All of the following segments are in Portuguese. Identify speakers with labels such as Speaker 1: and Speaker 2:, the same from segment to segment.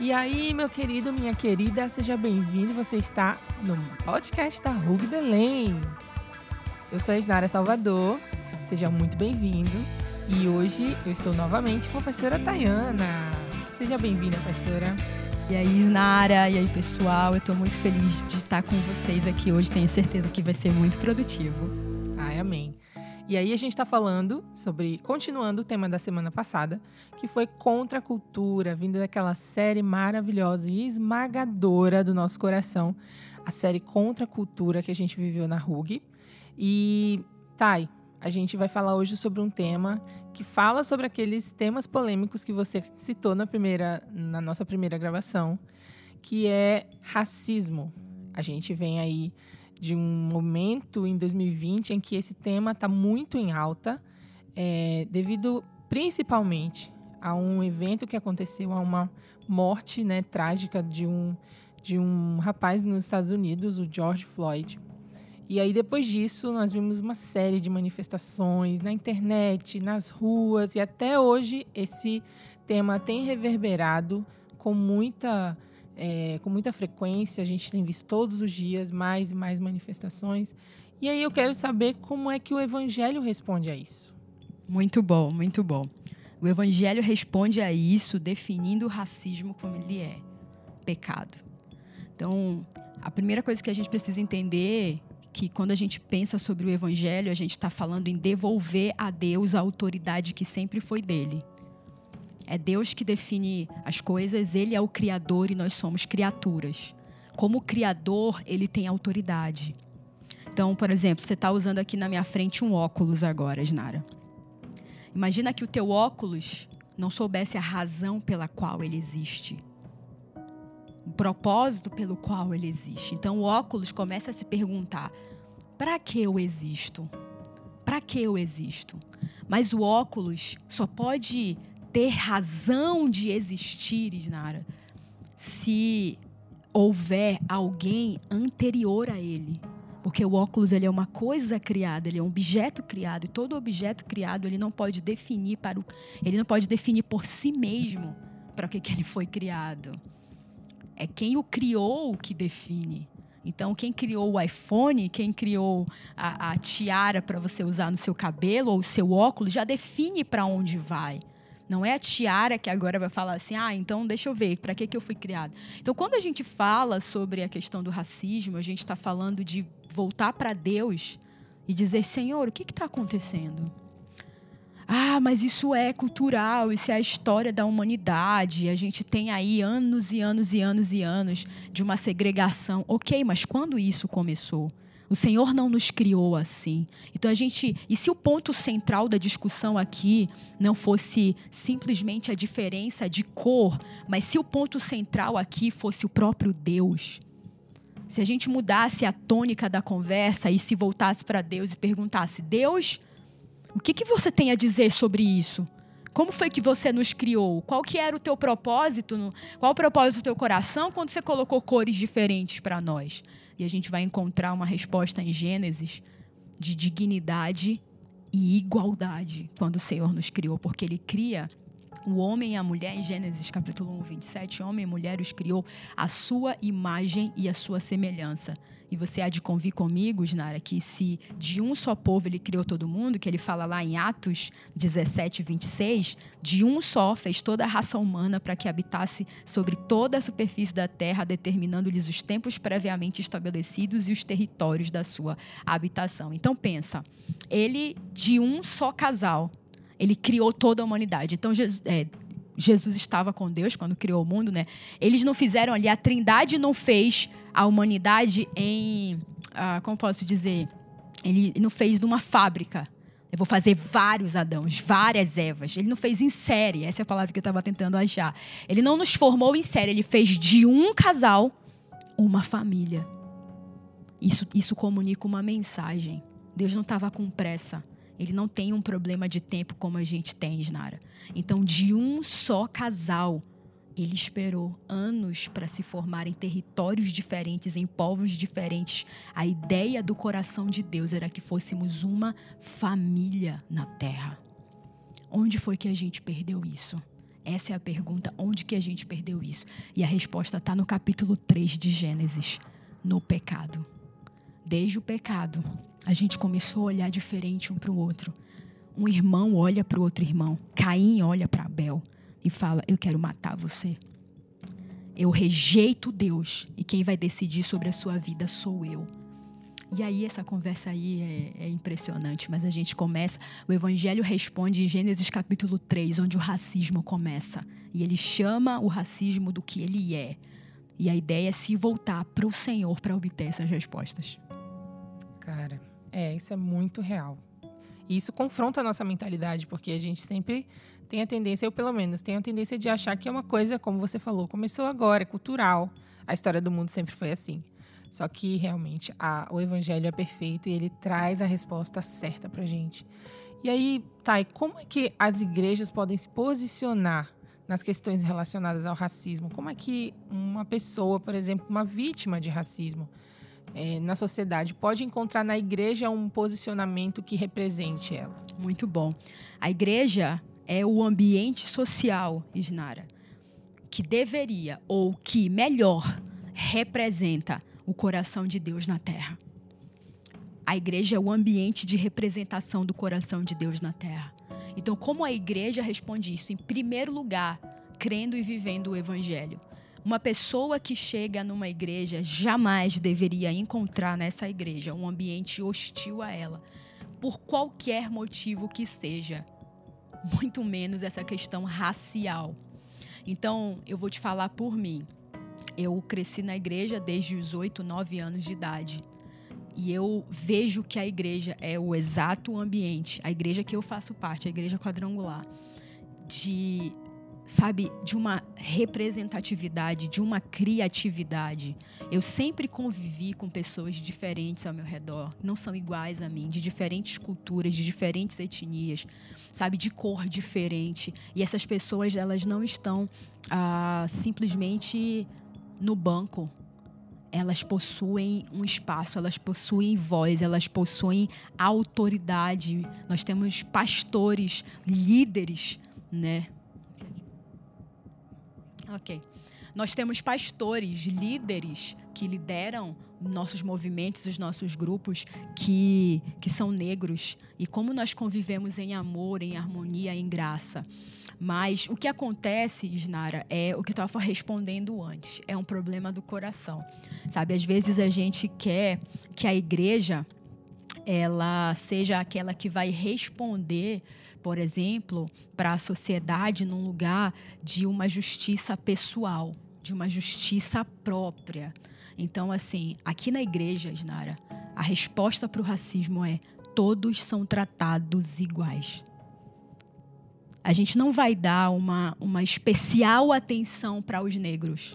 Speaker 1: E aí, meu querido, minha querida, seja bem-vindo. Você está no podcast da Rug Belém. Eu sou a Isnara Salvador, seja muito bem-vindo. E hoje eu estou novamente com a pastora Tayana. Seja bem-vinda, pastora.
Speaker 2: E aí, Isnara, e aí, pessoal, eu estou muito feliz de estar com vocês aqui hoje. Tenho certeza que vai ser muito produtivo.
Speaker 1: Ai, amém. E aí a gente está falando sobre, continuando o tema da semana passada, que foi contra a cultura, vinda daquela série maravilhosa e esmagadora do nosso coração, a série Contra a Cultura que a gente viveu na RUG. E, Thay, a gente vai falar hoje sobre um tema que fala sobre aqueles temas polêmicos que você citou na primeira, na nossa primeira gravação, que é racismo. A gente vem aí de um momento em 2020 em que esse tema está muito em alta, é, devido principalmente a um evento que aconteceu, a uma morte né, trágica de um, de um rapaz nos Estados Unidos, o George Floyd. E aí, depois disso, nós vimos uma série de manifestações na internet, nas ruas, e até hoje esse tema tem reverberado com muita é, com muita frequência, a gente tem visto todos os dias mais e mais manifestações. E aí eu quero saber como é que o Evangelho responde a isso.
Speaker 2: Muito bom, muito bom. O Evangelho responde a isso definindo o racismo como ele é: pecado. Então, a primeira coisa que a gente precisa entender é que quando a gente pensa sobre o Evangelho, a gente está falando em devolver a Deus a autoridade que sempre foi dele. É Deus que define as coisas, ele é o criador e nós somos criaturas. Como criador, ele tem autoridade. Então, por exemplo, você está usando aqui na minha frente um óculos agora, Snara. Imagina que o teu óculos não soubesse a razão pela qual ele existe. O propósito pelo qual ele existe. Então, o óculos começa a se perguntar: para que eu existo? Para que eu existo? Mas o óculos só pode ter razão de existir, Isnara, se houver alguém anterior a ele. Porque o óculos ele é uma coisa criada, ele é um objeto criado e todo objeto criado ele não pode definir para o, ele não pode definir por si mesmo para o que, que ele foi criado. É quem o criou que define. Então, quem criou o iPhone, quem criou a, a tiara para você usar no seu cabelo ou o seu óculos, já define para onde vai. Não é a tiara que agora vai falar assim, ah, então deixa eu ver, para que, que eu fui criado. Então, quando a gente fala sobre a questão do racismo, a gente está falando de voltar para Deus e dizer, Senhor, o que está acontecendo? Ah, mas isso é cultural, isso é a história da humanidade. A gente tem aí anos e anos e anos e anos de uma segregação. Ok, mas quando isso começou? O Senhor não nos criou assim. Então a gente, e se o ponto central da discussão aqui não fosse simplesmente a diferença de cor, mas se o ponto central aqui fosse o próprio Deus, se a gente mudasse a tônica da conversa e se voltasse para Deus e perguntasse: Deus, o que, que você tem a dizer sobre isso? Como foi que você nos criou? Qual que era o teu propósito? Qual o propósito do teu coração quando você colocou cores diferentes para nós? E a gente vai encontrar uma resposta em Gênesis de dignidade e igualdade quando o Senhor nos criou, porque Ele cria o homem e a mulher, em Gênesis capítulo 1, 27, homem e mulher os criou a sua imagem e a sua semelhança. E você há de convir comigo, Snara, que se de um só povo ele criou todo mundo, que ele fala lá em Atos 17, 26, de um só fez toda a raça humana para que habitasse sobre toda a superfície da terra, determinando-lhes os tempos previamente estabelecidos e os territórios da sua habitação. Então pensa, ele de um só casal, ele criou toda a humanidade. Então Jesus, é, Jesus estava com Deus quando criou o mundo, né? Eles não fizeram ali, a Trindade não fez a humanidade em, ah, como posso dizer, ele não fez numa fábrica. Eu vou fazer vários Adãos, várias Evas. Ele não fez em série, essa é a palavra que eu estava tentando achar. Ele não nos formou em série, ele fez de um casal uma família. Isso, isso comunica uma mensagem. Deus não estava com pressa. Ele não tem um problema de tempo como a gente tem, Isnara. Então, de um só casal, ele esperou anos para se formar em territórios diferentes, em povos diferentes. A ideia do coração de Deus era que fôssemos uma família na terra. Onde foi que a gente perdeu isso? Essa é a pergunta, onde que a gente perdeu isso? E a resposta está no capítulo 3 de Gênesis, no pecado. Desde o pecado, a gente começou a olhar diferente um para o outro. Um irmão olha para o outro irmão. Caim olha para Abel e fala: Eu quero matar você. Eu rejeito Deus e quem vai decidir sobre a sua vida sou eu. E aí essa conversa aí é, é, impressionante, mas a gente começa, o evangelho responde em Gênesis capítulo 3, onde o racismo começa. E ele chama o racismo do que ele é. E a ideia é se voltar para o Senhor para obter essas respostas.
Speaker 1: Cara, é, isso é muito real. E isso confronta a nossa mentalidade, porque a gente sempre tem a tendência, eu pelo menos, tenho a tendência de achar que é uma coisa, como você falou, começou agora, é cultural. A história do mundo sempre foi assim. Só que realmente a, o evangelho é perfeito e ele traz a resposta certa pra gente. E aí, Thay, como é que as igrejas podem se posicionar nas questões relacionadas ao racismo? Como é que uma pessoa, por exemplo, uma vítima de racismo é, na sociedade, pode encontrar na igreja um posicionamento que represente ela?
Speaker 2: Muito bom. A igreja é o ambiente social, Isnara, que deveria ou que melhor representa o coração de Deus na terra. A igreja é o ambiente de representação do coração de Deus na terra. Então, como a igreja responde isso? Em primeiro lugar, crendo e vivendo o evangelho. Uma pessoa que chega numa igreja jamais deveria encontrar nessa igreja um ambiente hostil a ela, por qualquer motivo que seja, muito menos essa questão racial. Então, eu vou te falar por mim. Eu cresci na igreja desde os 8, 9 anos de idade. E eu vejo que a igreja é o exato ambiente, a igreja que eu faço parte, a igreja quadrangular, de sabe, de uma representatividade, de uma criatividade. Eu sempre convivi com pessoas diferentes ao meu redor, não são iguais a mim, de diferentes culturas, de diferentes etnias, sabe, de cor diferente. E essas pessoas, elas não estão ah, simplesmente no banco. Elas possuem um espaço, elas possuem voz, elas possuem autoridade. Nós temos pastores, líderes, né? Ok. Nós temos pastores, líderes que lideram nossos movimentos, os nossos grupos que, que são negros e como nós convivemos em amor, em harmonia, em graça. Mas o que acontece, Isnara, é o que eu estava respondendo antes. É um problema do coração. Sabe, às vezes a gente quer que a igreja ela seja aquela que vai responder, por exemplo, para a sociedade num lugar de uma justiça pessoal, de uma justiça própria. Então, assim, aqui na igreja, Isnara, a resposta para o racismo é: todos são tratados iguais a gente não vai dar uma, uma especial atenção para os negros,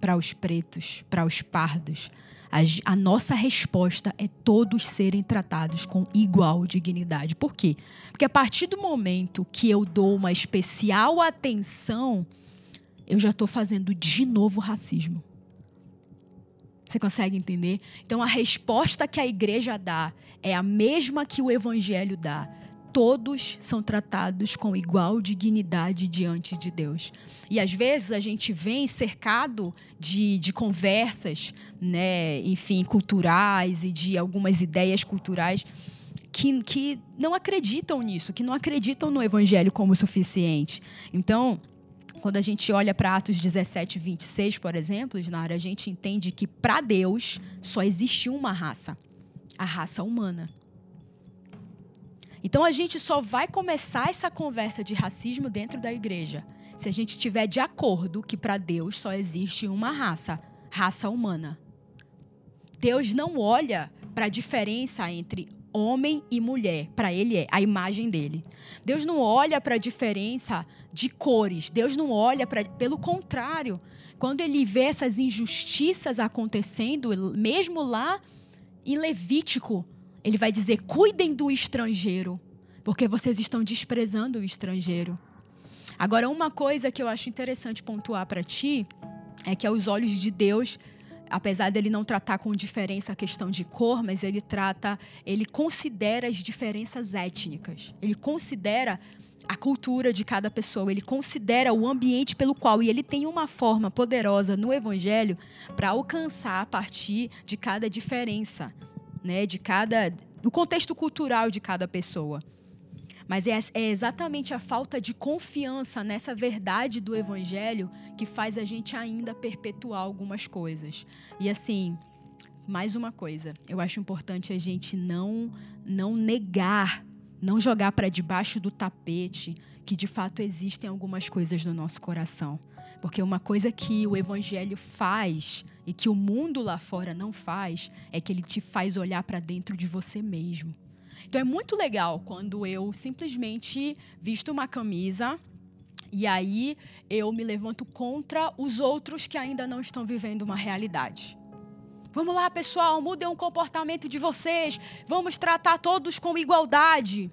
Speaker 2: para os pretos, para os pardos. A, a, nossa resposta é todos serem tratados com igual dignidade. Por quê? Porque a partir do momento que eu dou uma especial atenção, eu já estou fazendo de novo racismo. Você consegue entender? Então a resposta que a igreja dá é a mesma que o evangelho dá todos são tratados com igual dignidade diante de Deus. E às vezes a gente vem cercado de, de conversas, né, enfim, culturais e de algumas ideias culturais que, que não acreditam nisso, que não acreditam no evangelho como suficiente. Então, quando a gente olha para Atos 17, 26, por exemplo, Isnara, a gente entende que para Deus só existe uma raça, a raça humana. Então a gente só vai começar essa conversa de racismo dentro da igreja se a gente estiver de acordo que para Deus só existe uma raça, raça humana. Deus não olha para a diferença entre homem e mulher, para ele é a imagem dele. Deus não olha para a diferença de cores, Deus não olha para, pelo contrário, quando ele vê essas injustiças acontecendo, mesmo lá em Levítico, ele vai dizer: cuidem do estrangeiro, porque vocês estão desprezando o estrangeiro. Agora, uma coisa que eu acho interessante pontuar para ti é que, aos olhos de Deus, apesar dele não tratar com diferença a questão de cor, mas ele trata, ele considera as diferenças étnicas. Ele considera a cultura de cada pessoa, ele considera o ambiente pelo qual e ele tem uma forma poderosa no evangelho para alcançar a partir de cada diferença, né, de cada do contexto cultural de cada pessoa. Mas é, é, exatamente a falta de confiança nessa verdade do Evangelho que faz a gente ainda perpetuar algumas coisas. E assim, mais uma coisa, eu acho importante a gente não, não negar, não jogar para debaixo do tapete que de fato existem algumas coisas no nosso coração. Porque uma coisa que o Evangelho faz e que o mundo lá fora não faz é que ele te faz olhar para dentro de você mesmo. Então é muito legal quando eu simplesmente visto uma camisa e aí eu me levanto contra os outros que ainda não estão vivendo uma realidade. Vamos lá, pessoal, mudem o comportamento de vocês. Vamos tratar todos com igualdade.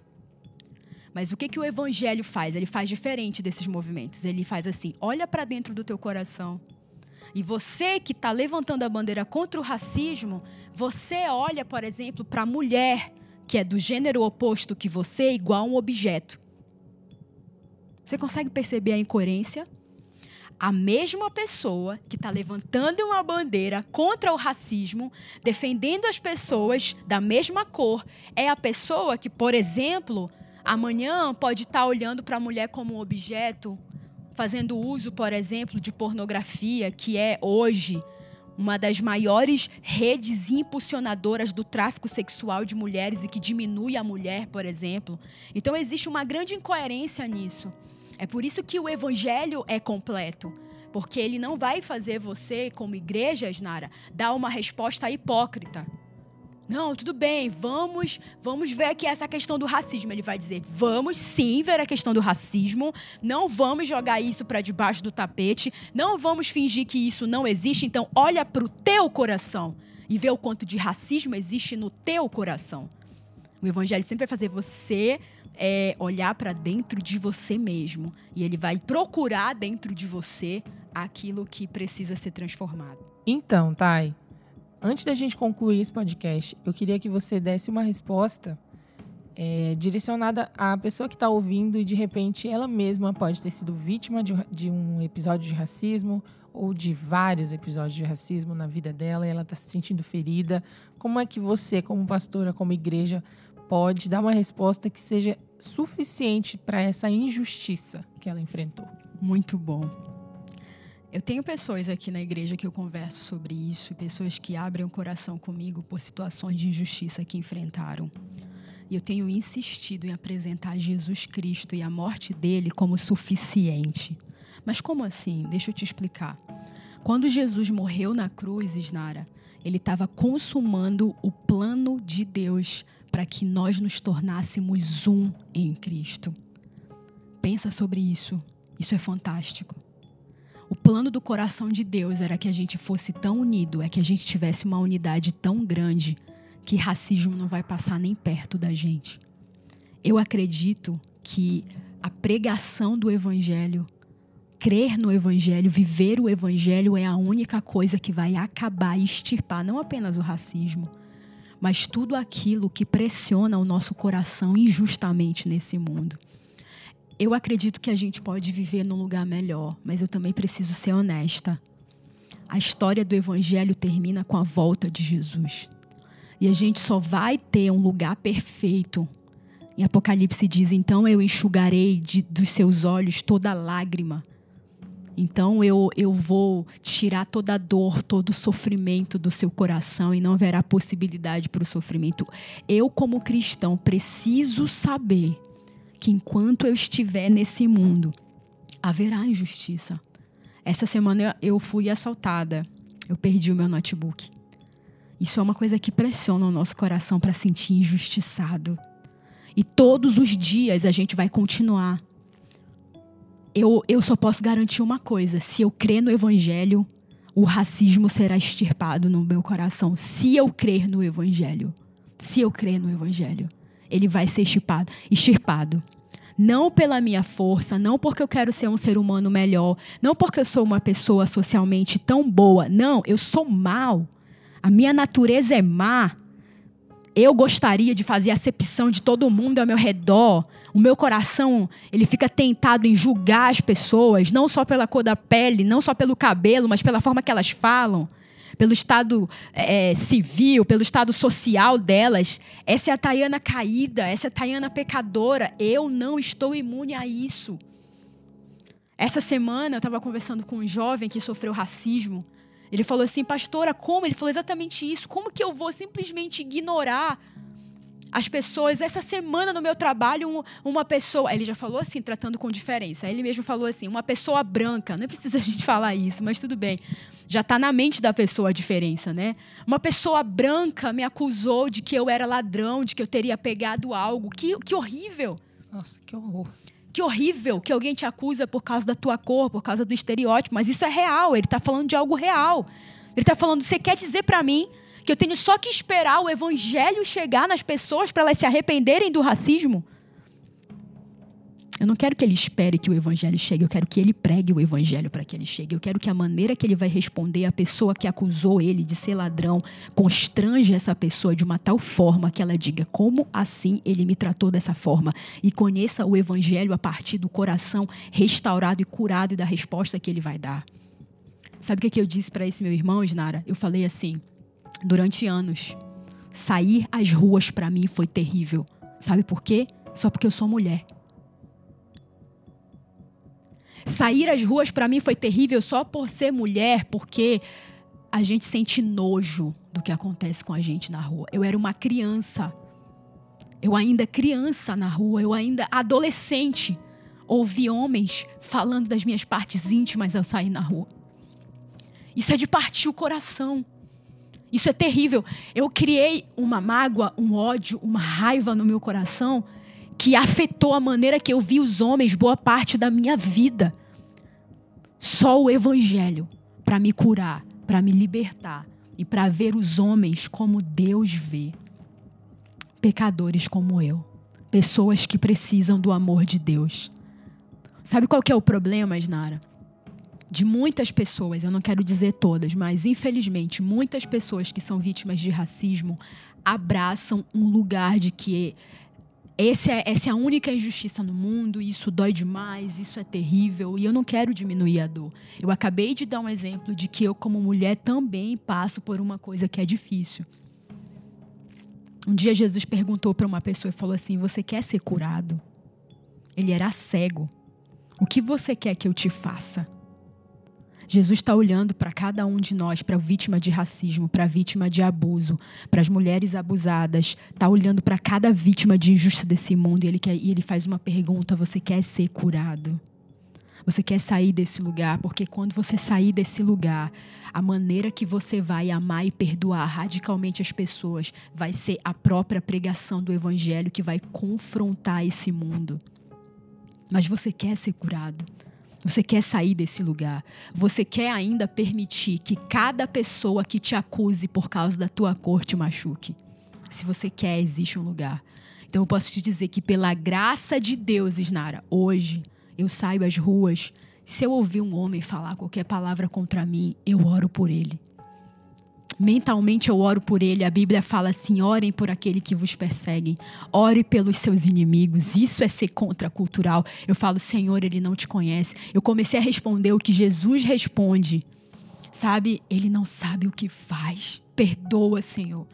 Speaker 2: Mas o que, que o evangelho faz? Ele faz diferente desses movimentos. Ele faz assim: olha para dentro do teu coração. E você que está levantando a bandeira contra o racismo, você olha, por exemplo, para a mulher que é do gênero oposto que você, igual a um objeto. Você consegue perceber a incoerência? A mesma pessoa que está levantando uma bandeira contra o racismo, defendendo as pessoas da mesma cor, é a pessoa que, por exemplo, amanhã pode estar tá olhando para a mulher como um objeto, fazendo uso, por exemplo, de pornografia, que é hoje uma das maiores redes impulsionadoras do tráfico sexual de mulheres e que diminui a mulher, por exemplo. Então existe uma grande incoerência nisso. É por isso que o evangelho é completo. Porque ele não vai fazer você, como igreja, Nara, dar uma resposta hipócrita. Não, tudo bem, vamos, vamos ver aqui essa questão do racismo. Ele vai dizer: vamos sim ver a questão do racismo, não vamos jogar isso para debaixo do tapete, não vamos fingir que isso não existe. Então, olha para o teu coração e vê o quanto de racismo existe no teu coração. O evangelho sempre vai fazer você é, olhar para dentro de você mesmo e ele vai procurar dentro de você aquilo que precisa ser transformado.
Speaker 1: Então, Thay, Antes da gente concluir esse podcast, eu queria que você desse uma resposta é, direcionada à pessoa que está ouvindo e de repente ela mesma pode ter sido vítima de, de, um episódio de racismo ou de vários episódios de racismo na vida dela e ela está se sentindo ferida. Como é que você, como pastora, como igreja, pode dar uma resposta que seja suficiente para essa injustiça que ela enfrentou?
Speaker 2: Muito bom. Eu tenho pessoas aqui na igreja que eu converso sobre isso, pessoas que abrem o coração comigo por situações de injustiça que enfrentaram. E eu tenho insistido em apresentar Jesus Cristo e a morte dele como suficiente. Mas como assim? Deixa eu te explicar. Quando Jesus morreu na cruz, Isnara, ele estava consumando o plano de Deus para que nós nos tornássemos um em Cristo. Pensa sobre isso. Isso é fantástico. O plano do coração de Deus era que a gente fosse tão unido, é que a gente tivesse uma unidade tão grande que racismo não vai passar nem perto da gente. Eu acredito que a pregação do evangelho, crer no evangelho, viver o evangelho é a única coisa que vai acabar e extirpar não apenas o racismo, mas tudo aquilo que pressiona o nosso coração injustamente nesse mundo. Eu acredito que a gente pode viver num lugar melhor, mas eu também preciso ser honesta. A história do Evangelho termina com a volta de Jesus. E a gente só vai ter um lugar perfeito. Em Apocalipse diz: Então eu enxugarei de, dos seus olhos toda lágrima. Então eu, eu vou tirar toda a dor, todo o sofrimento do seu coração e não haverá possibilidade para o sofrimento. Eu, como cristão, preciso saber que enquanto eu estiver nesse mundo, haverá injustiça. Essa semana eu fui assaltada. Eu perdi o meu notebook. Isso é uma coisa que pressiona o nosso coração para sentir injustiçado. E todos os dias a gente vai continuar. Eu, eu só posso garantir uma coisa: se eu crer no Evangelho, o racismo será extirpado no meu coração. Se eu crer no Evangelho. Se eu crer no Evangelho ele vai ser extirpado. extirpado. não pela minha força, não porque eu quero ser um ser humano melhor, não porque eu sou uma pessoa socialmente tão boa. Não, eu sou mal. A minha natureza é má. Eu gostaria de fazer acepção de todo mundo ao meu redor. O meu coração, ele fica tentado em julgar as pessoas, não só pela cor da pele, não só pelo cabelo, mas pela forma que elas falam pelo estado é, civil, pelo estado social delas. Essa é a Tayana caída, essa é a Tayana pecadora. Eu não estou imune a isso. Essa semana eu estava conversando com um jovem que sofreu racismo. Ele falou assim, pastora, como? Ele falou exatamente isso. Como que eu vou simplesmente ignorar as pessoas? Essa semana no meu trabalho, uma pessoa. Ele já falou assim, tratando com diferença. Ele mesmo falou assim, uma pessoa branca. Não precisa a gente falar isso, mas tudo bem já está na mente da pessoa a diferença, né? Uma pessoa branca me acusou de que eu era ladrão, de que eu teria pegado algo. Que, que horrível!
Speaker 1: Nossa, que horror.
Speaker 2: Que horrível que alguém te acusa por causa da tua cor, por causa do estereótipo. Mas isso é real, ele está falando de algo real. Ele está falando, você quer dizer para mim que eu tenho só que esperar o evangelho chegar nas pessoas para elas se arrependerem do racismo? Eu não quero que ele espere que o evangelho chegue, eu quero que ele pregue o evangelho para que ele chegue. Eu quero que a maneira que ele vai responder à pessoa que acusou ele de ser ladrão constrange essa pessoa de uma tal forma que ela diga: como assim ele me tratou dessa forma? E conheça o evangelho a partir do coração restaurado e curado e da resposta que ele vai dar. Sabe o que eu disse para esse meu irmão, Isnara? Eu falei assim: durante anos, sair às ruas para mim foi terrível. Sabe por quê? Só porque eu sou mulher. Sair às ruas para mim foi terrível só por ser mulher, porque a gente sente nojo do que acontece com a gente na rua. Eu era uma criança. Eu ainda criança na rua, eu ainda adolescente. Ouvi homens falando das minhas partes íntimas ao sair na rua. Isso é de partir o coração. Isso é terrível. Eu criei uma mágoa, um ódio, uma raiva no meu coração que afetou a maneira que eu vi os homens boa parte da minha vida. Só o Evangelho para me curar, para me libertar e para ver os homens como Deus vê. Pecadores como eu, pessoas que precisam do amor de Deus. Sabe qual que é o problema, Isnara? De muitas pessoas, eu não quero dizer todas, mas infelizmente muitas pessoas que são vítimas de racismo abraçam um lugar de que esse é, essa é a única injustiça no mundo, isso dói demais, isso é terrível, e eu não quero diminuir a dor. Eu acabei de dar um exemplo de que eu, como mulher, também passo por uma coisa que é difícil. Um dia Jesus perguntou para uma pessoa e falou assim: Você quer ser curado? Ele era cego. O que você quer que eu te faça? Jesus está olhando para cada um de nós, para a vítima de racismo, para a vítima de abuso, para as mulheres abusadas, está olhando para cada vítima de injustiça desse mundo e ele, quer, e ele faz uma pergunta: Você quer ser curado? Você quer sair desse lugar? Porque quando você sair desse lugar, a maneira que você vai amar e perdoar radicalmente as pessoas vai ser a própria pregação do Evangelho que vai confrontar esse mundo. Mas você quer ser curado? Você quer sair desse lugar. Você quer ainda permitir que cada pessoa que te acuse por causa da tua cor te machuque. Se você quer, existe um lugar. Então eu posso te dizer que pela graça de Deus, Isnara, hoje eu saio às ruas. Se eu ouvir um homem falar qualquer palavra contra mim, eu oro por ele mentalmente eu oro por ele. A Bíblia fala assim: orem por aquele que vos perseguem, ore pelos seus inimigos. Isso é ser contracultural. Eu falo, Senhor, ele não te conhece. Eu comecei a responder o que Jesus responde. Sabe, ele não sabe o que faz. Perdoa, Senhor.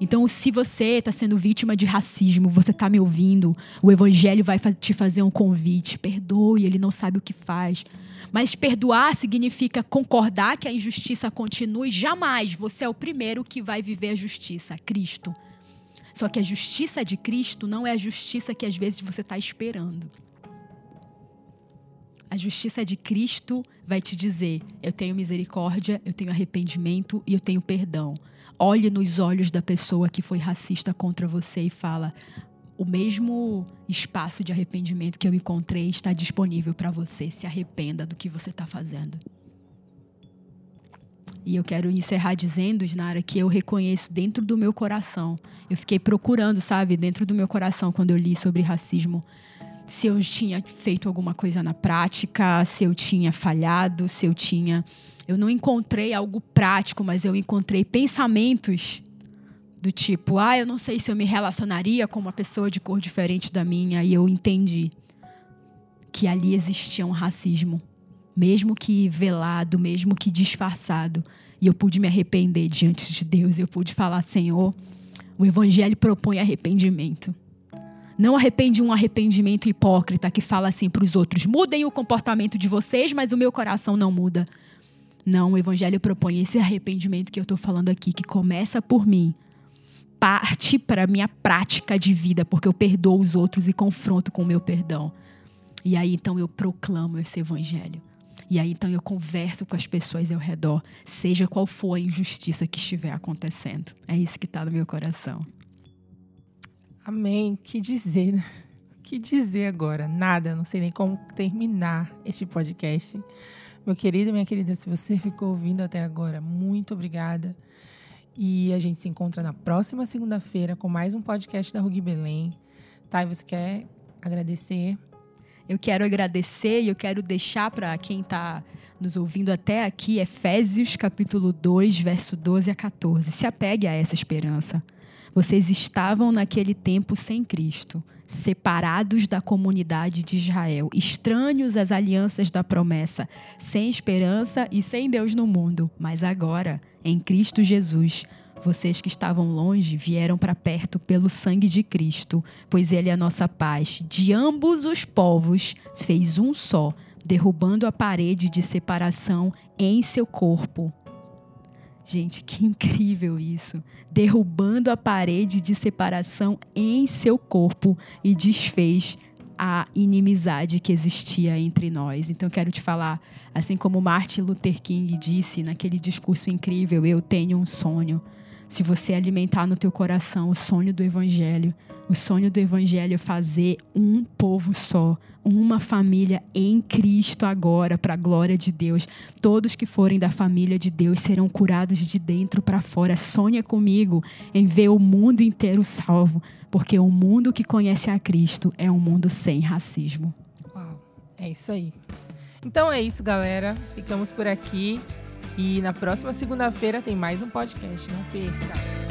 Speaker 2: Então, se você está sendo vítima de racismo, você está me ouvindo, o Evangelho vai te fazer um convite. Perdoe, ele não sabe o que faz. Mas perdoar significa concordar que a injustiça continue. Jamais você é o primeiro que vai viver a justiça, Cristo. Só que a justiça de Cristo não é a justiça que às vezes você está esperando. A justiça de Cristo vai te dizer: eu tenho misericórdia, eu tenho arrependimento e eu tenho perdão. Olhe nos olhos da pessoa que foi racista contra você e fala: o mesmo espaço de arrependimento que eu encontrei está disponível para você. Se arrependa do que você está fazendo. E eu quero encerrar dizendo, Isnara, que eu reconheço dentro do meu coração. Eu fiquei procurando, sabe, dentro do meu coração, quando eu li sobre racismo, se eu tinha feito alguma coisa na prática, se eu tinha falhado, se eu tinha. Eu não encontrei algo prático, mas eu encontrei pensamentos do tipo, ah, eu não sei se eu me relacionaria com uma pessoa de cor diferente da minha, e eu entendi que ali existia um racismo, mesmo que velado, mesmo que disfarçado, e eu pude me arrepender diante de Deus, eu pude falar, Senhor, o evangelho propõe arrependimento. Não arrepende um arrependimento hipócrita que fala assim para os outros: mudem o comportamento de vocês, mas o meu coração não muda. Não, o Evangelho propõe esse arrependimento que eu estou falando aqui, que começa por mim, parte para a minha prática de vida, porque eu perdoo os outros e confronto com o meu perdão. E aí então eu proclamo esse Evangelho. E aí então eu converso com as pessoas ao redor, seja qual for a injustiça que estiver acontecendo. É isso que está no meu coração.
Speaker 1: Amém. Que dizer, né? Que dizer agora? Nada, não sei nem como terminar este podcast. Meu querido minha querida, se você ficou ouvindo até agora, muito obrigada. E a gente se encontra na próxima segunda-feira com mais um podcast da Rugby Belém. Tá? E você quer agradecer?
Speaker 2: Eu quero agradecer e eu quero deixar para quem está nos ouvindo até aqui Efésios capítulo 2, verso 12 a 14. Se apegue a essa esperança. Vocês estavam naquele tempo sem Cristo, separados da comunidade de Israel, estranhos às alianças da promessa, sem esperança e sem Deus no mundo. Mas agora, em Cristo Jesus, vocês que estavam longe vieram para perto pelo sangue de Cristo, pois Ele é a nossa paz. De ambos os povos fez um só, derrubando a parede de separação em seu corpo Gente, que incrível isso! Derrubando a parede de separação em seu corpo e desfez a inimizade que existia entre nós. Então, quero te falar, assim como Martin Luther King disse naquele discurso incrível, eu tenho um sonho. Se você alimentar no teu coração o sonho do evangelho, o sonho do evangelho é fazer um povo só, uma família em Cristo agora, para a glória de Deus. Todos que forem da família de Deus serão curados de dentro para fora. Sonha comigo em ver o mundo inteiro salvo, porque o mundo que conhece a Cristo é um mundo sem racismo.
Speaker 1: Uau, é isso aí. Então é isso, galera. Ficamos por aqui. E na próxima segunda-feira tem mais um podcast. Não perca!